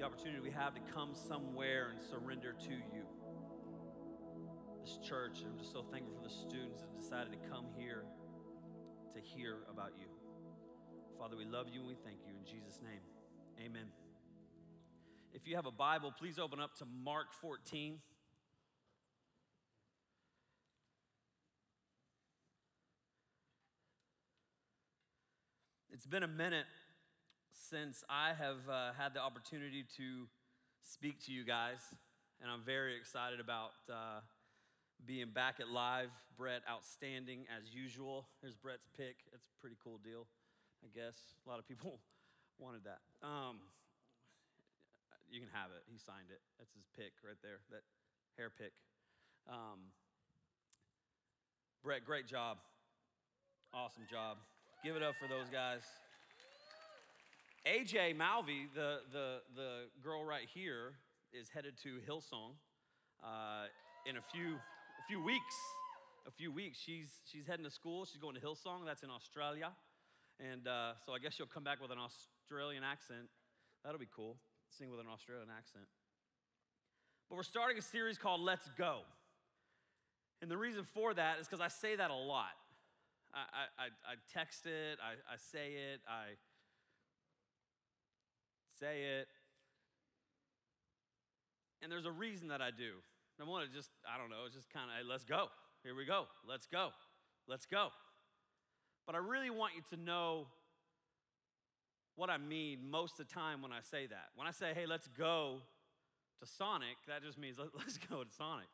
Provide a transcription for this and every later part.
the opportunity we have to come somewhere and surrender to you. This church, I'm just so thankful for the students that decided to come here to hear about you. Father, we love you and we thank you in Jesus' name. Amen. If you have a Bible, please open up to Mark 14. It's been a minute since I have uh, had the opportunity to speak to you guys, and I'm very excited about uh, being back at live. Brett, outstanding as usual. Here's Brett's pick. It's a pretty cool deal, I guess. A lot of people wanted that. Um, you can have it. He signed it. That's his pick right there, that hair pick. Um, Brett, great job. Awesome job. Give it up for those guys. AJ Malvi, the, the, the girl right here, is headed to Hillsong uh, in a few, a few weeks. A few weeks. She's, she's heading to school. She's going to Hillsong. That's in Australia. And uh, so I guess she'll come back with an Australian accent. That'll be cool. Sing with an Australian accent. But we're starting a series called Let's Go. And the reason for that is because I say that a lot. I, I, I text it, I, I say it, I say it. And there's a reason that I do. I want to just, I don't know, it's just kind of, hey, let's go. Here we go. Let's go. Let's go. But I really want you to know what I mean most of the time when I say that. When I say, hey, let's go to Sonic, that just means let's go to Sonic.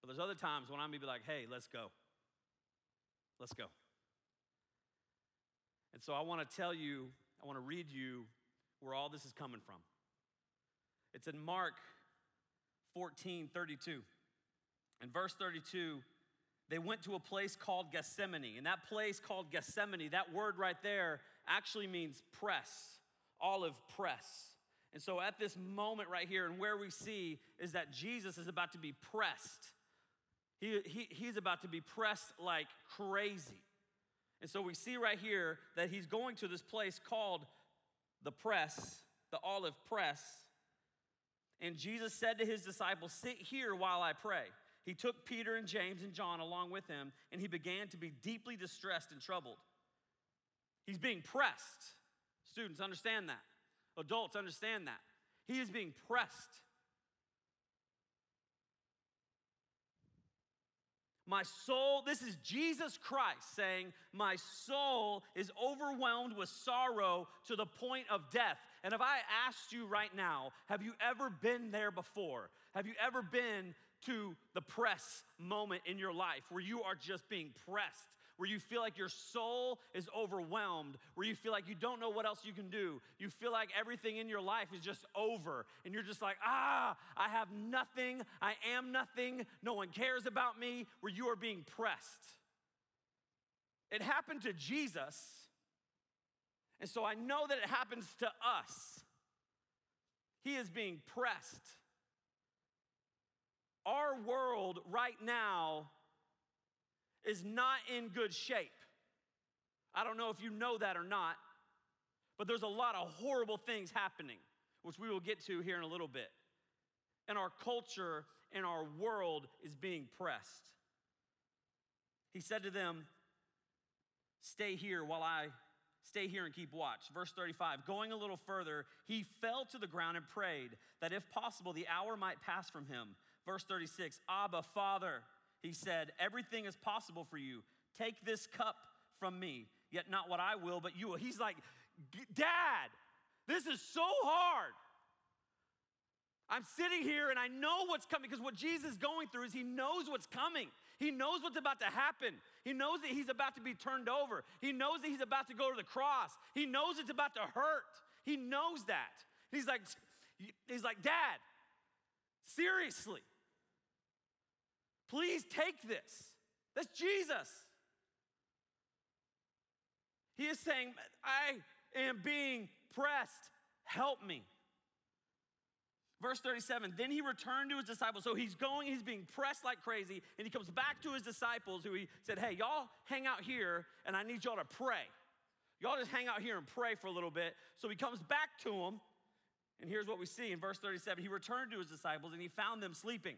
But there's other times when I'm gonna be like, hey, let's go. Let's go. And so I wanna tell you, I wanna read you where all this is coming from. It's in Mark 14 32. In verse 32, they went to a place called Gethsemane. And that place called Gethsemane, that word right there actually means press, olive press. And so at this moment right here, and where we see is that Jesus is about to be pressed. He, he, he's about to be pressed like crazy. And so we see right here that he's going to this place called the press, the olive press. And Jesus said to his disciples, Sit here while I pray. He took Peter and James and John along with him, and he began to be deeply distressed and troubled. He's being pressed. Students, understand that. Adults, understand that. He is being pressed. My soul, this is Jesus Christ saying, My soul is overwhelmed with sorrow to the point of death. And if I asked you right now, have you ever been there before? Have you ever been to the press moment in your life where you are just being pressed? Where you feel like your soul is overwhelmed, where you feel like you don't know what else you can do. You feel like everything in your life is just over, and you're just like, ah, I have nothing, I am nothing, no one cares about me, where you are being pressed. It happened to Jesus, and so I know that it happens to us. He is being pressed. Our world right now is not in good shape. I don't know if you know that or not, but there's a lot of horrible things happening, which we will get to here in a little bit. And our culture and our world is being pressed. He said to them, Stay here while I stay here and keep watch. Verse 35 Going a little further, he fell to the ground and prayed that if possible, the hour might pass from him. Verse 36 Abba, Father, he said, Everything is possible for you. Take this cup from me, yet not what I will, but you will. He's like, Dad, this is so hard. I'm sitting here and I know what's coming because what Jesus is going through is he knows what's coming. He knows what's about to happen. He knows that he's about to be turned over. He knows that he's about to go to the cross. He knows it's about to hurt. He knows that. He's like, he's like, Dad, seriously, Please take this. That's Jesus. He is saying, I am being pressed. Help me. Verse 37 Then he returned to his disciples. So he's going, he's being pressed like crazy, and he comes back to his disciples who he said, Hey, y'all hang out here, and I need y'all to pray. Y'all just hang out here and pray for a little bit. So he comes back to them, And here's what we see in verse 37 He returned to his disciples and he found them sleeping.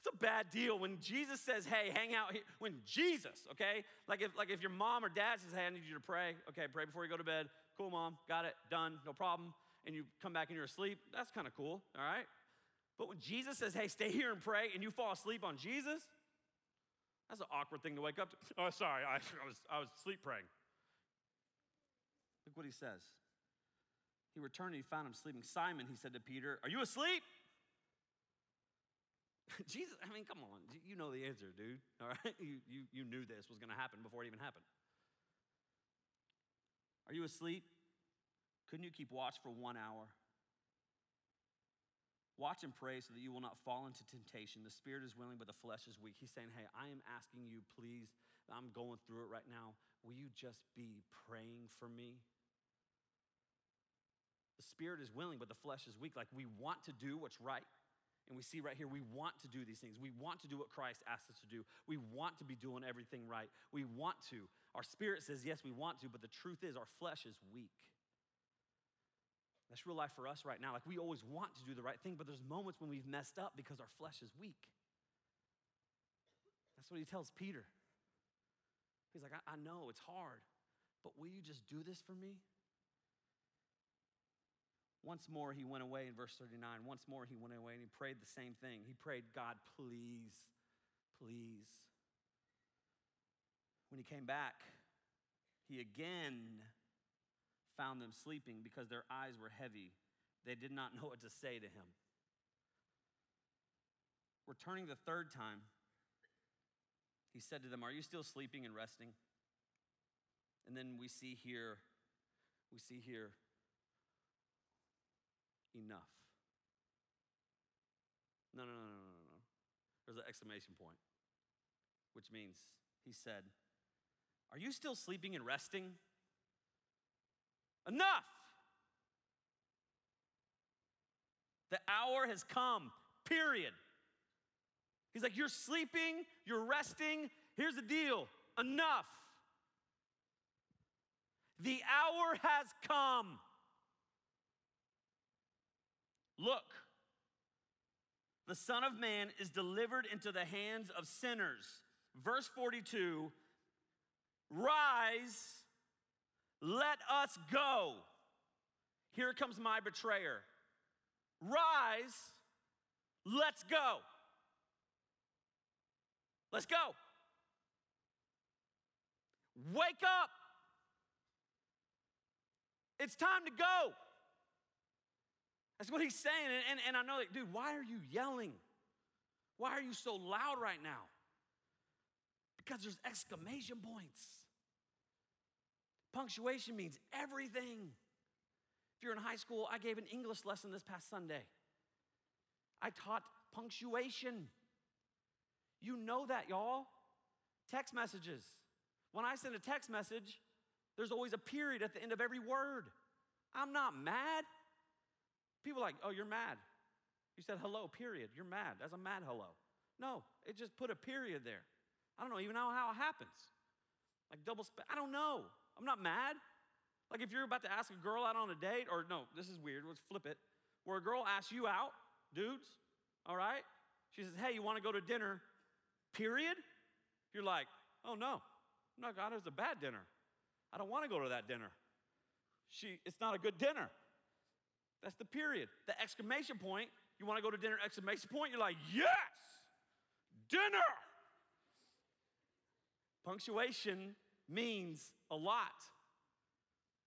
It's a bad deal when Jesus says, hey, hang out here. When Jesus, okay? Like if, like if your mom or dad says, hey, I need you to pray. Okay, pray before you go to bed. Cool, mom. Got it. Done. No problem. And you come back and you're asleep. That's kind of cool, all right? But when Jesus says, hey, stay here and pray, and you fall asleep on Jesus, that's an awkward thing to wake up to. Oh, sorry, I, I was, I was sleep praying. Look what he says. He returned and he found him sleeping. Simon, he said to Peter, Are you asleep? Jesus, I mean, come on. You know the answer, dude. All right? You, you, you knew this was going to happen before it even happened. Are you asleep? Couldn't you keep watch for one hour? Watch and pray so that you will not fall into temptation. The spirit is willing, but the flesh is weak. He's saying, Hey, I am asking you, please, I'm going through it right now. Will you just be praying for me? The spirit is willing, but the flesh is weak. Like we want to do what's right. And we see right here, we want to do these things. We want to do what Christ asked us to do. We want to be doing everything right. We want to. Our spirit says, yes, we want to, but the truth is, our flesh is weak. That's real life for us right now. Like we always want to do the right thing, but there's moments when we've messed up because our flesh is weak. That's what he tells Peter. He's like, I, I know it's hard, but will you just do this for me? Once more, he went away in verse 39. Once more, he went away and he prayed the same thing. He prayed, God, please, please. When he came back, he again found them sleeping because their eyes were heavy. They did not know what to say to him. Returning the third time, he said to them, Are you still sleeping and resting? And then we see here, we see here, enough. No, no, no, no, no, no. There's an exclamation point, which means he said, Are you still sleeping and resting? Enough. The hour has come, period. He's like, You're sleeping, you're resting. Here's the deal enough. The hour has come. Look, the Son of Man is delivered into the hands of sinners. Verse 42 Rise let us go. Here comes my betrayer. Rise, let's go. Let's go. Wake up. It's time to go. That's what he's saying. And, and, and I know, like, dude, why are you yelling? Why are you so loud right now? Because there's exclamation points. Punctuation means everything. If you're in high school, I gave an English lesson this past Sunday. I taught punctuation. You know that, y'all. Text messages. When I send a text message, there's always a period at the end of every word. I'm not mad. People like, oh, you're mad. You said hello, period. You're mad. That's a mad hello. No, it just put a period there. I don't know even know how it happens. Like double, sp- I don't know. I'm not mad. Like if you're about to ask a girl out on a date, or no, this is weird, let's flip it. Where a girl asks you out, dudes, all right? She says, hey, you wanna go to dinner, period? You're like, oh no, no, God, it was a bad dinner. I don't wanna go to that dinner. She, it's not a good dinner. That's the period. The exclamation point, you wanna go to dinner, exclamation point, you're like, yes, dinner. Punctuation means a lot.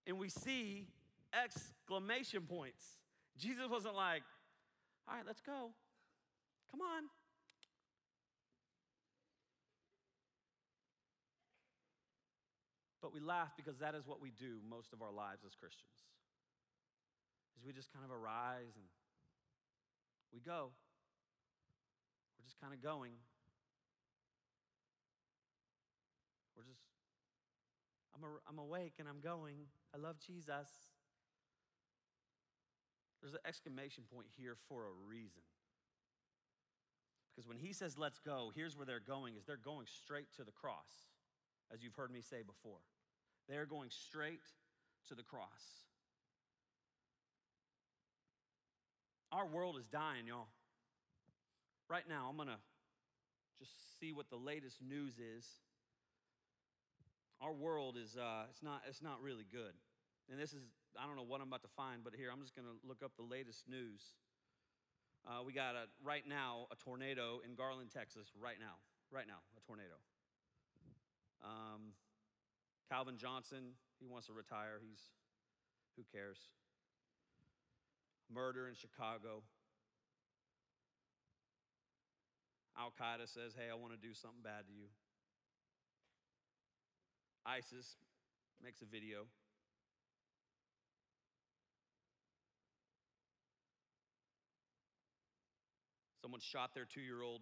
And we see exclamation points. Jesus wasn't like, all right, let's go. Come on. But we laugh because that is what we do most of our lives as Christians. We just kind of arise and we go. We're just kind of going. We're just, I'm, a, I'm awake and I'm going. I love Jesus. There's an exclamation point here for a reason. Because when he says, let's go, here's where they're going is they're going straight to the cross, as you've heard me say before. They're going straight to the cross. Our world is dying, y'all. Right now, I'm gonna just see what the latest news is. Our world is uh, it's not it's not really good. And this is I don't know what I'm about to find, but here I'm just gonna look up the latest news. Uh, we got a, right now a tornado in Garland, Texas. Right now, right now, a tornado. Um, Calvin Johnson, he wants to retire. He's who cares? Murder in Chicago. Al Qaeda says, Hey, I want to do something bad to you. ISIS makes a video. Someone shot their two year old.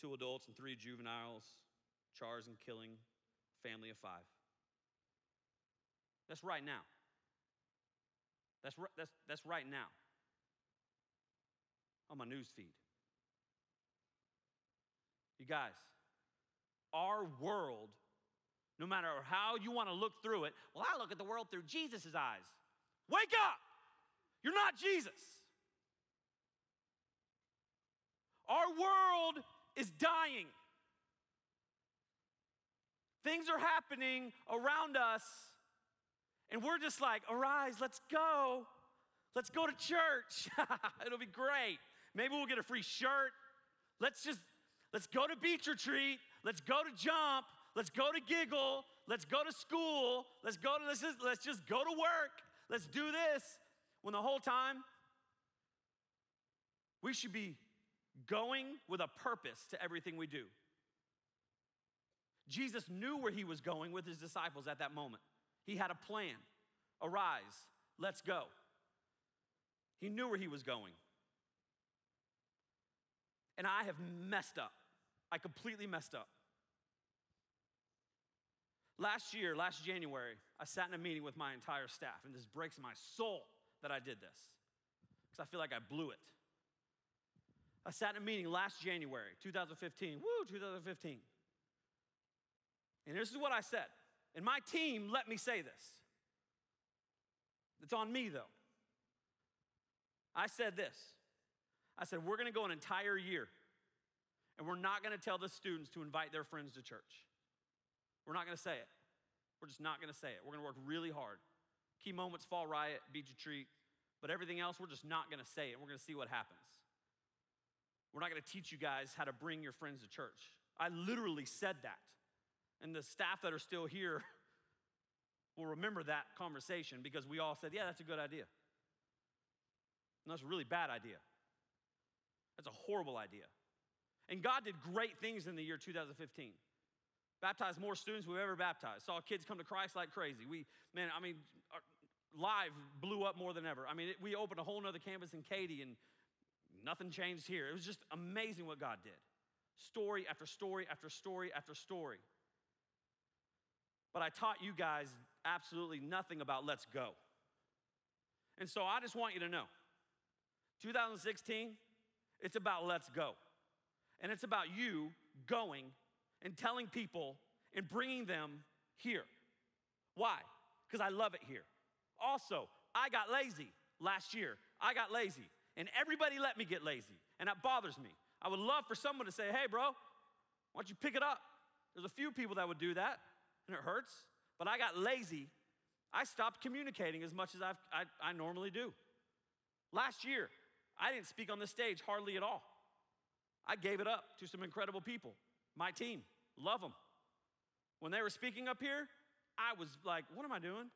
Two adults and three juveniles charged in killing family of five. That's right now. That's, that's, that's right now on my news feed. You guys, our world, no matter how you want to look through it, well, I look at the world through Jesus' eyes. Wake up! You're not Jesus. Our world is dying. Things are happening around us, and we're just like, arise, let's go. Let's go to church. It'll be great. Maybe we'll get a free shirt. Let's just, let's go to beach retreat. Let's go to jump. Let's go to giggle. Let's go to school. Let's go to, let's just, let's just go to work. Let's do this. When the whole time, we should be going with a purpose to everything we do. Jesus knew where he was going with his disciples at that moment. He had a plan. Arise, let's go. He knew where he was going. And I have messed up. I completely messed up. Last year, last January, I sat in a meeting with my entire staff, and this breaks my soul that I did this because I feel like I blew it. I sat in a meeting last January, 2015. Woo, 2015. And this is what I said. And my team let me say this. It's on me, though. I said this I said, We're gonna go an entire year and we're not gonna tell the students to invite their friends to church. We're not gonna say it. We're just not gonna say it. We're gonna work really hard. Key moments, fall riot, beach retreat, but everything else, we're just not gonna say it. We're gonna see what happens. We're not gonna teach you guys how to bring your friends to church. I literally said that. And the staff that are still here will remember that conversation because we all said, yeah, that's a good idea. And that's a really bad idea. That's a horrible idea. And God did great things in the year 2015. Baptized more students we've ever baptized. Saw kids come to Christ like crazy. We, man, I mean, live blew up more than ever. I mean, it, we opened a whole nother campus in Katy and nothing changed here. It was just amazing what God did. Story after story after story after story. But I taught you guys absolutely nothing about let's go. And so I just want you to know 2016, it's about let's go. And it's about you going and telling people and bringing them here. Why? Because I love it here. Also, I got lazy last year. I got lazy, and everybody let me get lazy, and that bothers me. I would love for someone to say, hey, bro, why don't you pick it up? There's a few people that would do that, and it hurts, but I got lazy. I stopped communicating as much as I've, I, I normally do. Last year, I didn't speak on the stage hardly at all. I gave it up to some incredible people. My team, love them. When they were speaking up here, I was like, what am I doing?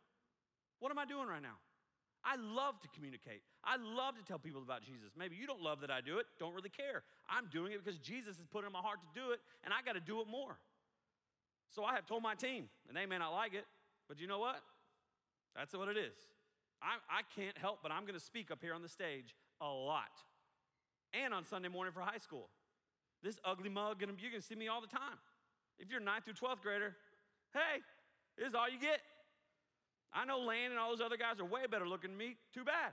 What am I doing right now? I love to communicate. I love to tell people about Jesus. Maybe you don't love that I do it, don't really care. I'm doing it because Jesus has put it in my heart to do it, and I got to do it more. So I have told my team, and they may not like it, but you know what? That's what it is. I, I can't help but I'm going to speak up here on the stage a lot. And on Sunday morning for high school. This ugly mug, you're going to see me all the time. If you're 9th through 12th grader, hey, this is all you get. I know Landon and all those other guys are way better looking than me. Too bad.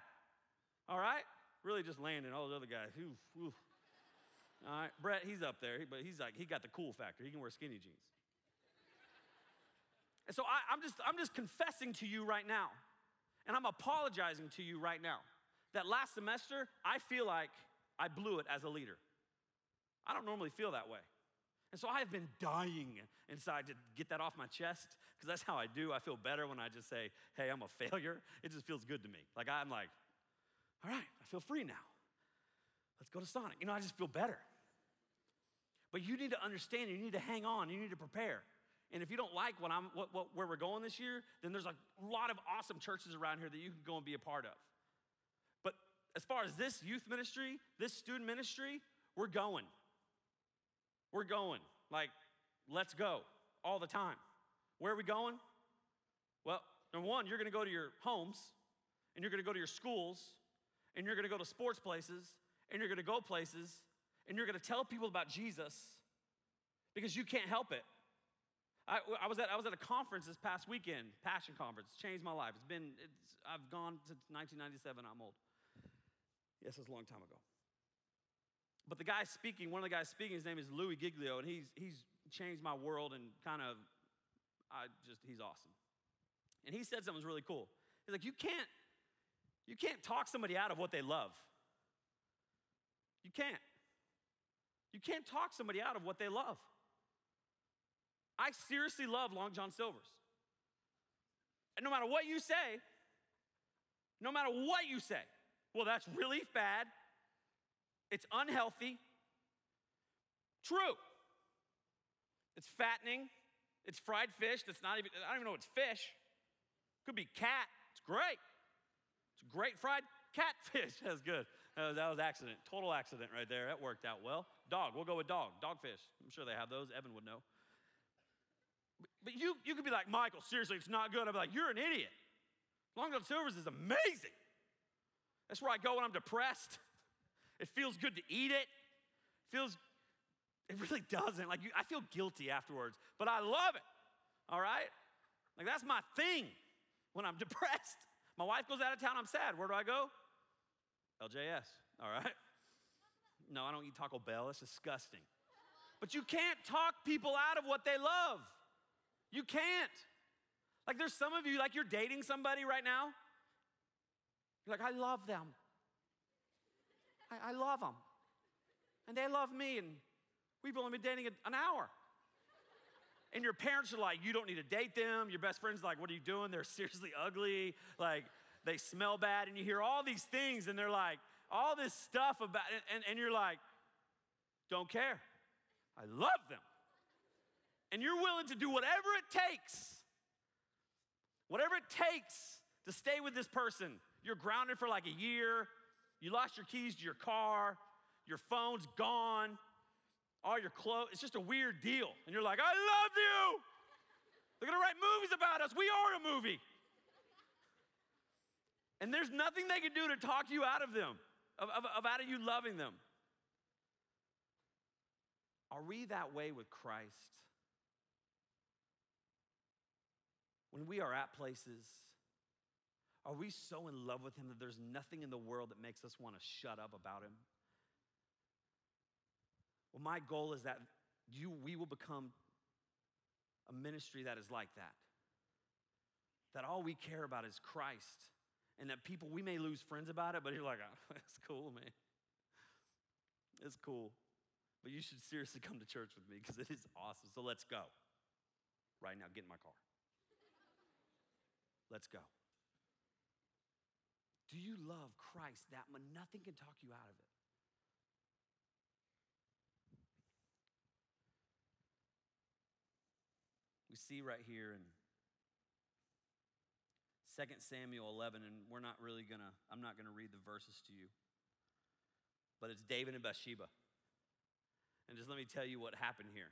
All right? Really just Landon, and all those other guys. Oof, oof. All right, Brett, he's up there, but he's like, he got the cool factor. He can wear skinny jeans. And so I, I'm, just, I'm just confessing to you right now And I'm apologizing to you right now that last semester, I feel like I blew it as a leader. I don't normally feel that way. And so I've been dying inside to get that off my chest because that's how I do. I feel better when I just say, hey, I'm a failure. It just feels good to me. Like I'm like, all right, I feel free now. Let's go to Sonic. You know, I just feel better. But you need to understand, you need to hang on, you need to prepare. And if you don't like what I'm, what, what, where we're going this year, then there's a lot of awesome churches around here that you can go and be a part of. But as far as this youth ministry, this student ministry, we're going. We're going. Like, let's go all the time. Where are we going? Well, number one, you're gonna go to your homes, and you're gonna go to your schools, and you're gonna go to sports places, and you're gonna go places, and you're gonna tell people about Jesus because you can't help it. I, I, was at, I was at a conference this past weekend, Passion Conference, changed my life. It's been, it's, I've gone since 1997, I'm old. Yes, it's a long time ago. But the guy speaking, one of the guys speaking, his name is Louis Giglio, and he's, he's changed my world and kind of, I just, he's awesome. And he said something really cool. He's like, you can't, you can't talk somebody out of what they love. You can't. You can't talk somebody out of what they love. I seriously love Long John Silver's. And no matter what you say, no matter what you say, well, that's really bad. It's unhealthy. True. It's fattening. It's fried fish that's not even, I don't even know it's fish. Could be cat. It's great. It's great fried catfish. That's good. Uh, that was accident. Total accident right there. That worked out well. Dog. We'll go with dog. Dogfish. I'm sure they have those. Evan would know. But you, you could be like, Michael, seriously, it's not good. I'd be like, you're an idiot. Long John Silver's is amazing. That's where I go when I'm depressed. It feels good to eat it. it Feels, it really doesn't. Like, you, I feel guilty afterwards, but I love it. All right? Like, that's my thing when I'm depressed. My wife goes out of town, I'm sad. Where do I go? LJS. All right? No, I don't eat Taco Bell. It's disgusting. But you can't talk people out of what they love. You can't. Like, there's some of you, like, you're dating somebody right now. You're like, I love them. I, I love them. And they love me, and we've only been dating an hour. And your parents are like, you don't need to date them. Your best friend's like, what are you doing? They're seriously ugly. Like, they smell bad. And you hear all these things, and they're like, all this stuff about it. And, and you're like, don't care. I love them. And you're willing to do whatever it takes, whatever it takes to stay with this person. You're grounded for like a year, you lost your keys to your car, your phone's gone, all your clothes. It's just a weird deal. And you're like, I love you. They're gonna write movies about us. We are a movie. And there's nothing they can do to talk you out of them, of, of, of out of you loving them. Are we that way with Christ? When we are at places are we so in love with him that there's nothing in the world that makes us want to shut up about him? Well, my goal is that you, we will become a ministry that is like that. That all we care about is Christ. And that people, we may lose friends about it, but you're like, oh, it's cool, man. It's cool. But you should seriously come to church with me because it is awesome. So let's go. Right now, get in my car. Let's go. Do you love Christ that much? Nothing can talk you out of it. We see right here in 2 Samuel 11, and we're not really gonna, I'm not gonna read the verses to you, but it's David and Bathsheba. And just let me tell you what happened here.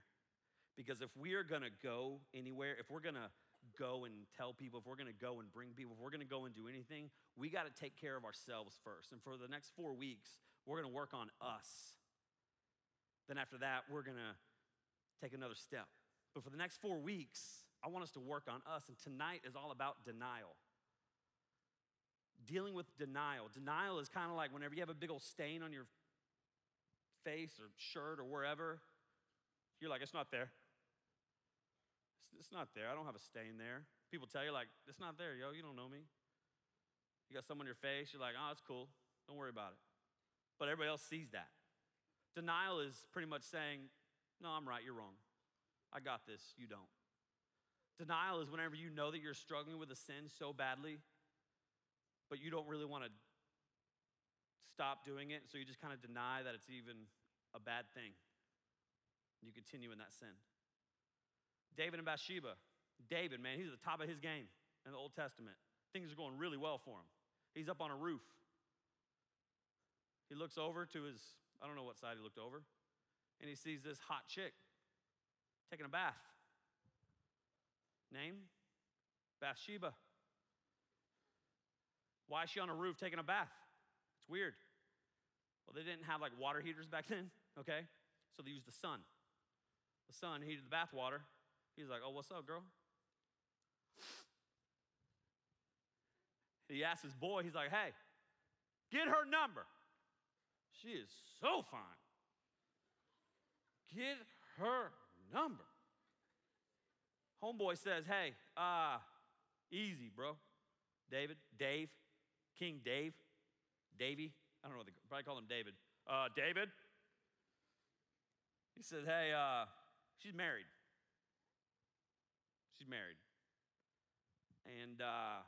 Because if we are gonna go anywhere, if we're gonna go and tell people, if we're going to go and bring people, if we're going to go and do anything, we got to take care of ourselves first. And for the next four weeks, we're going to work on us. Then after that, we're going to take another step. But for the next four weeks, I want us to work on us. And tonight is all about denial. Dealing with denial. Denial is kind of like whenever you have a big old stain on your face or shirt or wherever, you're like, it's not there. It's not there. I don't have a stain there. People tell you, like, it's not there, yo, you don't know me. You got some on your face, you're like, oh, it's cool. Don't worry about it. But everybody else sees that. Denial is pretty much saying, no, I'm right, you're wrong. I got this, you don't. Denial is whenever you know that you're struggling with a sin so badly, but you don't really want to stop doing it, so you just kind of deny that it's even a bad thing. You continue in that sin. David and Bathsheba. David, man, he's at the top of his game in the Old Testament. Things are going really well for him. He's up on a roof. He looks over to his, I don't know what side he looked over, and he sees this hot chick taking a bath. Name? Bathsheba. Why is she on a roof taking a bath? It's weird. Well, they didn't have like water heaters back then, okay? So they used the sun. The sun heated the bath water. He's like, oh, what's up, girl? He asks his boy, he's like, hey, get her number. She is so fine. Get her number. Homeboy says, hey, uh, easy, bro. David, Dave, King Dave, Davy. I don't know, they probably call him David. Uh, David. He says, hey, uh, she's married. She's married. And uh,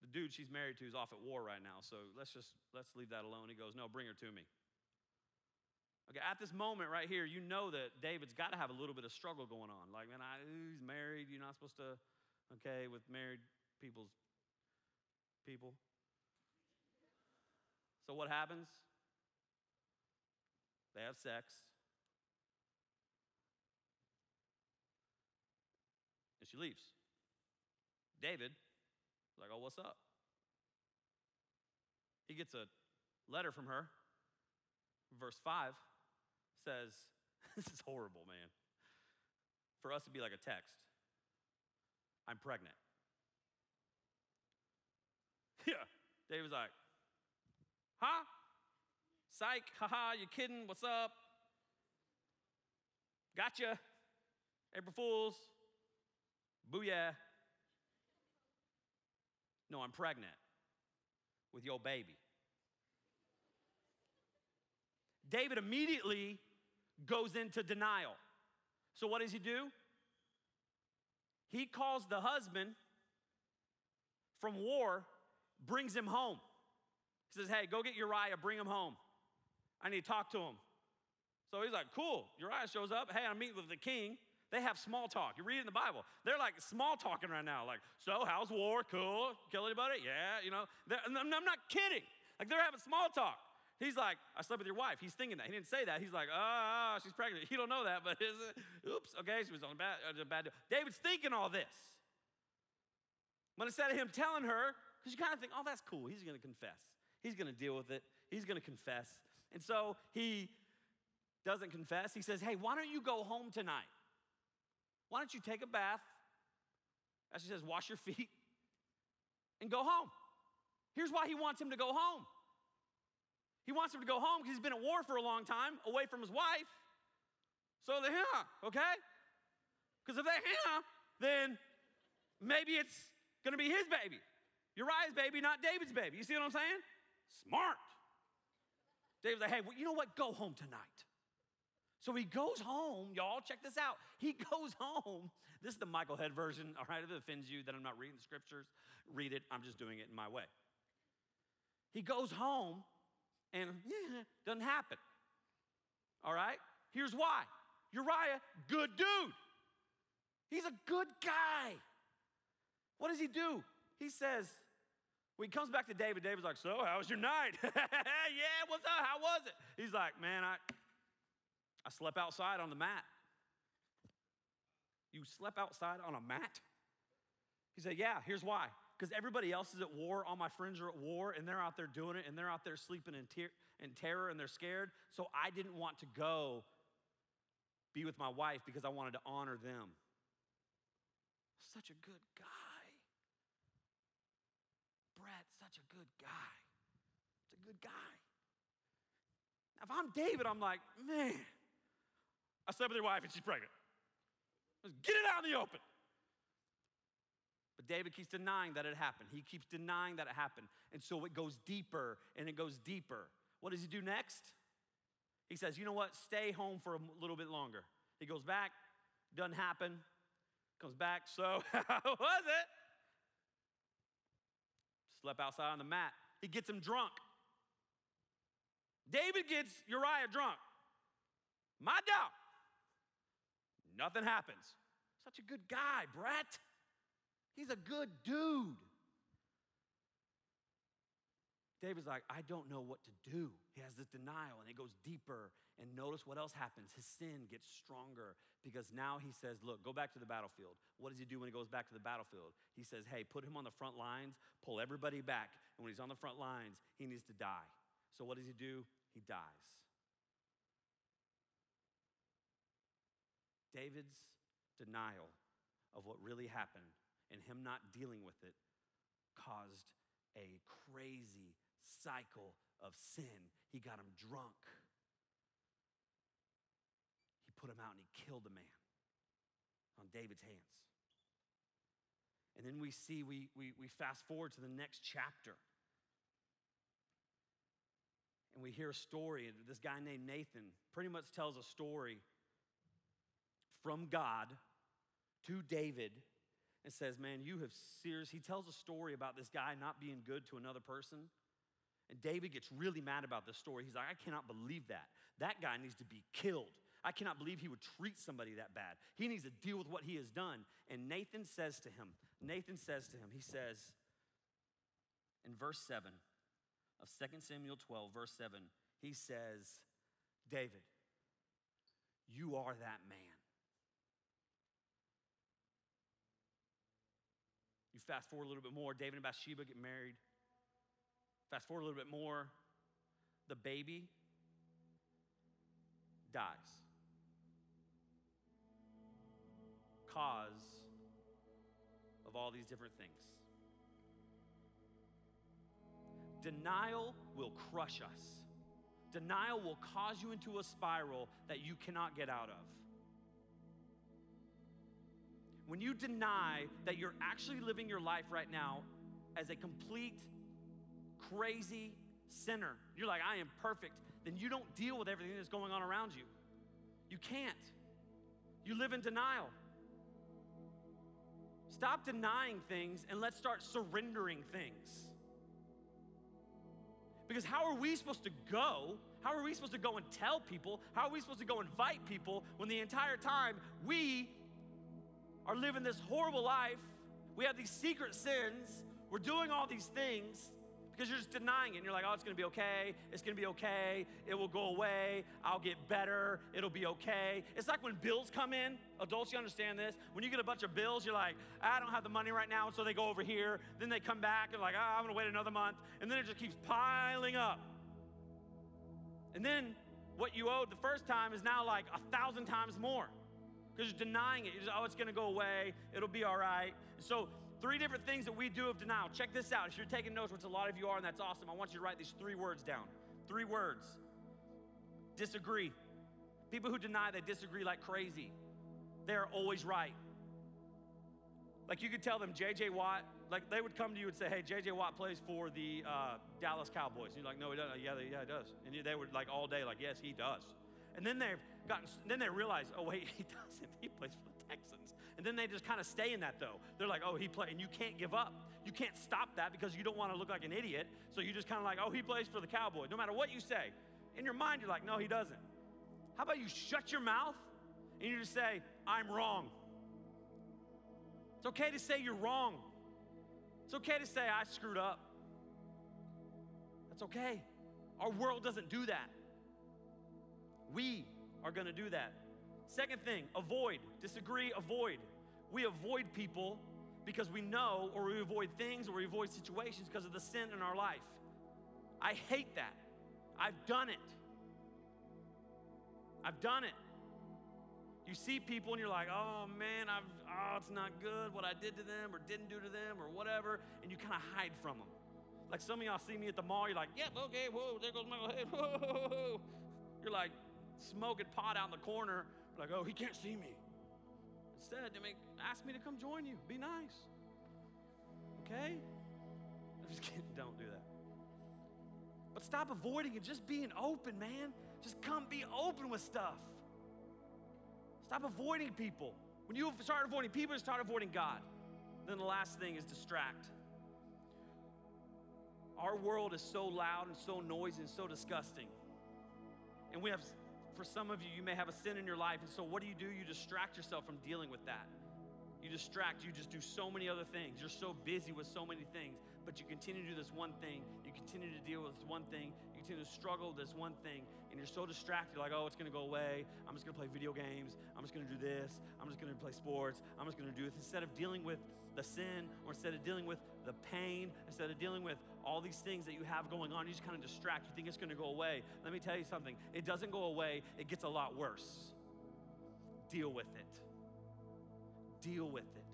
the dude she's married to is off at war right now, so let's just let's leave that alone. He goes, No, bring her to me. Okay, at this moment right here, you know that David's got to have a little bit of struggle going on. Like, man, I, he's married. You're not supposed to, okay, with married people's people. So what happens? They have sex. And she leaves. David like, oh, what's up? He gets a letter from her. Verse 5 says, This is horrible, man. For us to be like a text I'm pregnant. Yeah. David's like, Huh? Psych, haha, you kidding? What's up? Gotcha. April Fools. Booyah. No, I'm pregnant with your baby. David immediately goes into denial. So, what does he do? He calls the husband from war, brings him home. He says, Hey, go get Uriah, bring him home. I need to talk to him. So he's like, Cool. Uriah shows up. Hey, I'm meeting with the king. They have small talk. You read in the Bible. They're like small talking right now. Like, so how's war? Cool. Kill anybody? Yeah, you know. I'm not kidding. Like they're having small talk. He's like, I slept with your wife. He's thinking that. He didn't say that. He's like, ah, oh, she's pregnant. He don't know that, but is it? Oops. Okay, she was on a bad, a bad deal. David's thinking all this. But instead of him telling her, because you kind of think, oh, that's cool. He's going to confess. He's going to deal with it. He's going to confess. And so he doesn't confess. He says, hey, why don't you go home tonight? Why don't you take a bath? As she says, wash your feet and go home. Here's why he wants him to go home. He wants him to go home because he's been at war for a long time, away from his wife. So they're here, okay? Because if they're here, then maybe it's gonna be his baby. Uriah's baby, not David's baby. You see what I'm saying? Smart. David's like, hey, well, you know what? Go home tonight. So he goes home, y'all, check this out. He goes home. This is the Michael Head version, all right? If it offends you that I'm not reading the scriptures, read it. I'm just doing it in my way. He goes home and yeah, doesn't happen. All right? Here's why Uriah, good dude. He's a good guy. What does he do? He says, when he comes back to David, David's like, So, how was your night? yeah, what's up? How was it? He's like, Man, I, I slept outside on the mat. You slept outside on a mat? He said, Yeah, here's why. Because everybody else is at war, all my friends are at war, and they're out there doing it, and they're out there sleeping in, ter- in terror, and they're scared. So I didn't want to go be with my wife because I wanted to honor them. Such a good guy. Brett, such a good guy. It's a good guy. Now, if I'm David, I'm like, man, I slept with your wife and she's pregnant. Get it out in the open. But David keeps denying that it happened. He keeps denying that it happened. And so it goes deeper and it goes deeper. What does he do next? He says, You know what? Stay home for a little bit longer. He goes back, doesn't happen, comes back. So, how was it? Slept outside on the mat. He gets him drunk. David gets Uriah drunk. My doubt. Nothing happens. Such a good guy, Brett. He's a good dude. David's like, I don't know what to do. He has this denial and it goes deeper. And notice what else happens. His sin gets stronger because now he says, Look, go back to the battlefield. What does he do when he goes back to the battlefield? He says, Hey, put him on the front lines, pull everybody back. And when he's on the front lines, he needs to die. So what does he do? He dies. David's denial of what really happened and him not dealing with it caused a crazy cycle of sin. He got him drunk. He put him out and he killed a man on David's hands. And then we see, we, we, we fast forward to the next chapter. And we hear a story. This guy named Nathan pretty much tells a story from God to David and says, Man, you have serious. He tells a story about this guy not being good to another person. And David gets really mad about this story. He's like, I cannot believe that. That guy needs to be killed. I cannot believe he would treat somebody that bad. He needs to deal with what he has done. And Nathan says to him, Nathan says to him, he says in verse 7 of 2 Samuel 12, verse 7, he says, David, you are that man. Fast forward a little bit more, David and Bathsheba get married. Fast forward a little bit more, the baby dies. Cause of all these different things. Denial will crush us. Denial will cause you into a spiral that you cannot get out of. When you deny that you're actually living your life right now as a complete crazy sinner, you're like, I am perfect, then you don't deal with everything that's going on around you. You can't. You live in denial. Stop denying things and let's start surrendering things. Because how are we supposed to go? How are we supposed to go and tell people? How are we supposed to go invite people when the entire time we are living this horrible life? We have these secret sins. We're doing all these things because you're just denying it. And you're like, oh, it's gonna be okay. It's gonna be okay. It will go away. I'll get better. It'll be okay. It's like when bills come in. Adults, you understand this. When you get a bunch of bills, you're like, I don't have the money right now. And So they go over here. Then they come back and like, oh, I'm gonna wait another month. And then it just keeps piling up. And then what you owed the first time is now like a thousand times more because you're denying it. You're just, oh, it's gonna go away. It'll be all right. So Three different things that we do of denial. Check this out. If you're taking notes, which a lot of you are, and that's awesome, I want you to write these three words down. Three words disagree. People who deny, they disagree like crazy. They're always right. Like you could tell them, JJ Watt, like they would come to you and say, hey, JJ Watt plays for the uh, Dallas Cowboys. And you're like, no, he doesn't. Yeah, yeah, he does. And they would like all day, like, yes, he does. And then they've gotten, then they realize, oh, wait, he doesn't. He plays for the Texans. And then they just kind of stay in that though. They're like, oh, he played, and you can't give up. You can't stop that because you don't want to look like an idiot. So you just kind of like, oh, he plays for the Cowboys. No matter what you say, in your mind, you're like, no, he doesn't. How about you shut your mouth and you just say, I'm wrong? It's okay to say you're wrong. It's okay to say, I screwed up. That's okay. Our world doesn't do that. We are going to do that. Second thing, avoid. Disagree, avoid. We avoid people because we know, or we avoid things, or we avoid situations because of the sin in our life. I hate that. I've done it. I've done it. You see people and you're like, oh man, I've, oh, it's not good what I did to them or didn't do to them or whatever, and you kind of hide from them. Like some of y'all see me at the mall, you're like, yep, okay, whoa, there goes my head, whoa. You're like smoking pot out in the corner, like, oh, he can't see me. Instead, they make, ask me to come join you. Be nice. okay? I'm just kidding, don't do that. But stop avoiding it, just being open, man. Just come be open with stuff. Stop avoiding people. When you start avoiding people, start avoiding God. Then the last thing is distract. Our world is so loud and so noisy and so disgusting. And we have, for some of you, you may have a sin in your life. And so what do you do? You distract yourself from dealing with that. You distract, you just do so many other things. You're so busy with so many things, but you continue to do this one thing. You continue to deal with this one thing. You continue to struggle with this one thing, and you're so distracted, you're like, oh, it's gonna go away. I'm just gonna play video games. I'm just gonna do this. I'm just gonna play sports. I'm just gonna do this. Instead of dealing with the sin, or instead of dealing with the pain, instead of dealing with all these things that you have going on, you just kind of distract. You think it's gonna go away. Let me tell you something it doesn't go away, it gets a lot worse. Deal with it. Deal with it.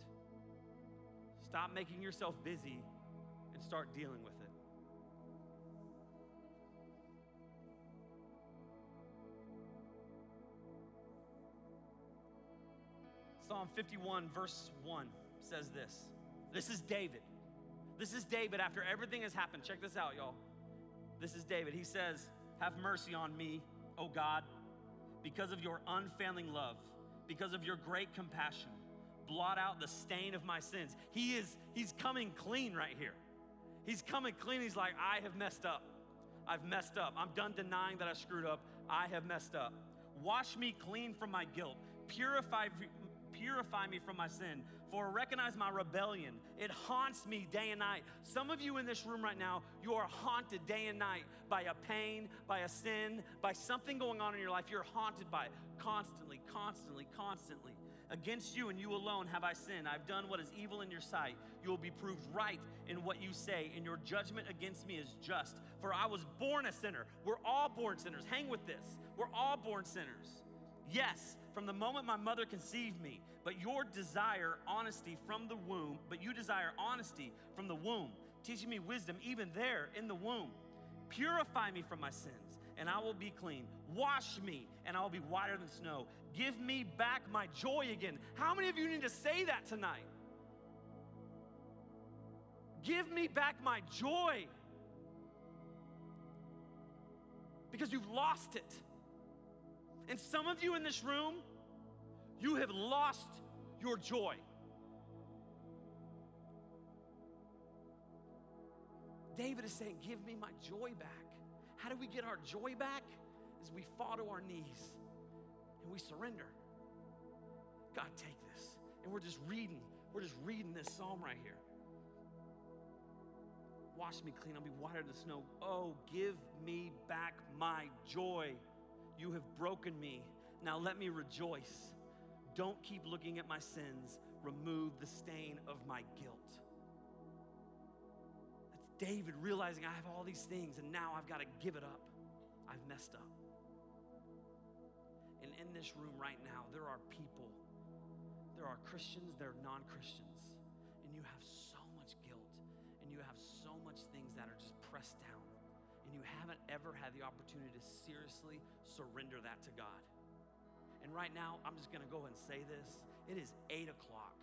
Stop making yourself busy and start dealing with it. Psalm 51, verse 1 says this. This is David. This is David after everything has happened. Check this out, y'all. This is David. He says, Have mercy on me, O God, because of your unfailing love, because of your great compassion. Blot out the stain of my sins. He is, he's coming clean right here. He's coming clean. He's like, I have messed up. I've messed up. I'm done denying that I screwed up. I have messed up. Wash me clean from my guilt. Purify, purify me from my sin. For I recognize my rebellion. It haunts me day and night. Some of you in this room right now, you are haunted day and night by a pain, by a sin, by something going on in your life. You're haunted by it constantly, constantly, constantly. Against you and you alone have I sinned. I've done what is evil in your sight. You will be proved right in what you say, and your judgment against me is just. For I was born a sinner. We're all born sinners. Hang with this. We're all born sinners. Yes, from the moment my mother conceived me, but your desire honesty from the womb, but you desire honesty from the womb, teaching me wisdom even there in the womb. Purify me from my sins, and I will be clean. Wash me, and I will be whiter than snow. Give me back my joy again. How many of you need to say that tonight? Give me back my joy. Because you've lost it. And some of you in this room, you have lost your joy. David is saying, Give me my joy back. How do we get our joy back? Is we fall to our knees and we surrender. God, take this. And we're just reading, we're just reading this psalm right here. Wash me clean, I'll be whiter than snow. Oh, give me back my joy. You have broken me. Now let me rejoice. Don't keep looking at my sins. Remove the stain of my guilt. That's David realizing I have all these things and now I've got to give it up. I've messed up. And in this room right now, there are people, there are Christians, there are non Christians, and you have so much guilt and you have so much things that are just pressed down, and you haven't ever had the opportunity to seriously surrender that to God. And right now, I'm just gonna go and say this. It is eight o'clock,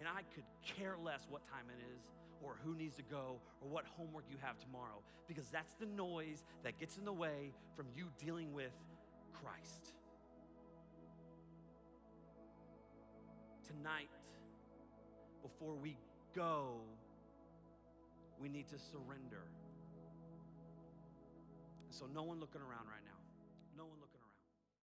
and I could care less what time it is, or who needs to go, or what homework you have tomorrow, because that's the noise that gets in the way from you dealing with Christ. Tonight, before we go, we need to surrender. So, no one looking around right now.